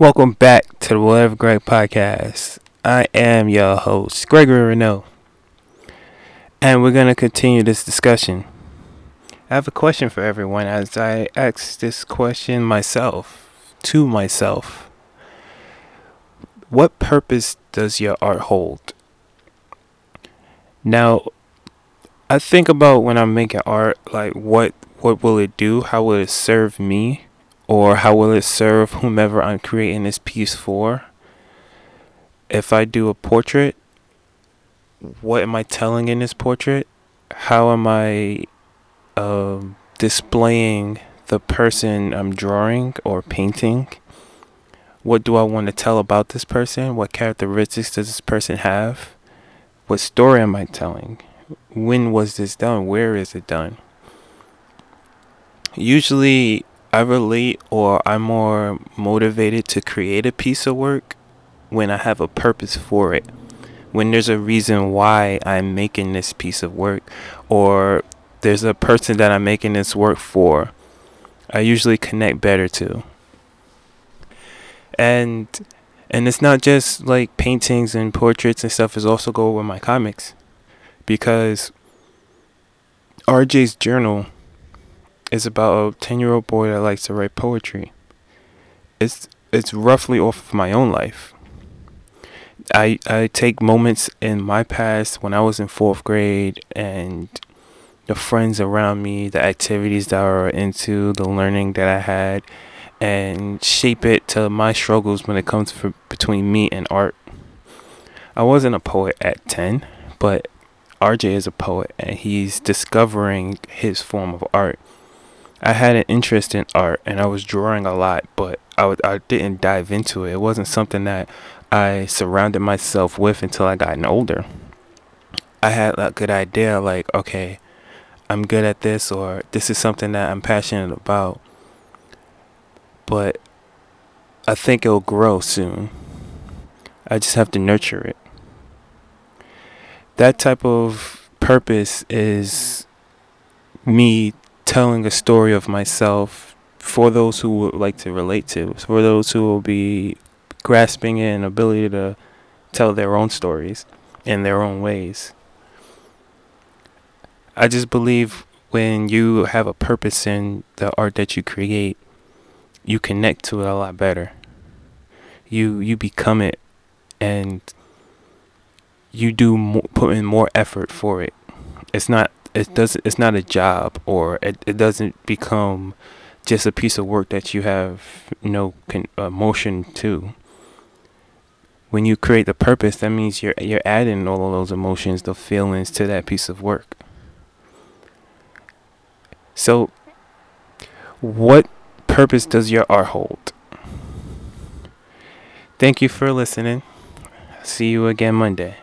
Welcome back to the Whatever Greg podcast. I am your host, Gregory Renault. And we're going to continue this discussion. I have a question for everyone as I ask this question myself, to myself. What purpose does your art hold? Now, I think about when I'm making art, like what what will it do? How will it serve me? Or how will it serve whomever I'm creating this piece for? If I do a portrait, what am I telling in this portrait? How am I um, displaying the person I'm drawing or painting? What do I want to tell about this person? What characteristics does this person have? What story am I telling? When was this done? Where is it done? Usually, I relate or I'm more motivated to create a piece of work when I have a purpose for it. When there's a reason why I'm making this piece of work or there's a person that I'm making this work for, I usually connect better to. And and it's not just like paintings and portraits and stuff, it's also go with my comics. Because RJ's journal is about a 10 year old boy that likes to write poetry. It's it's roughly off of my own life. I I take moments in my past when I was in fourth grade and the friends around me, the activities that I were into, the learning that I had, and shape it to my struggles when it comes for, between me and art. I wasn't a poet at 10, but RJ is a poet and he's discovering his form of art. I had an interest in art and I was drawing a lot, but I w- I didn't dive into it. It wasn't something that I surrounded myself with until I got older. I had a good idea, like, okay, I'm good at this, or this is something that I'm passionate about. But I think it'll grow soon. I just have to nurture it. That type of purpose is me telling a story of myself for those who would like to relate to, for those who will be grasping an ability to tell their own stories in their own ways. I just believe when you have a purpose in the art that you create, you connect to it a lot better. You you become it, and you do more, put in more effort for it. It's not it doesn't it's not a job or it, it doesn't become just a piece of work that you have no con- uh, emotion to. When you create the purpose that means you're you're adding all of those emotions the feelings to that piece of work. So what purpose does your art hold? Thank you for listening. See you again monday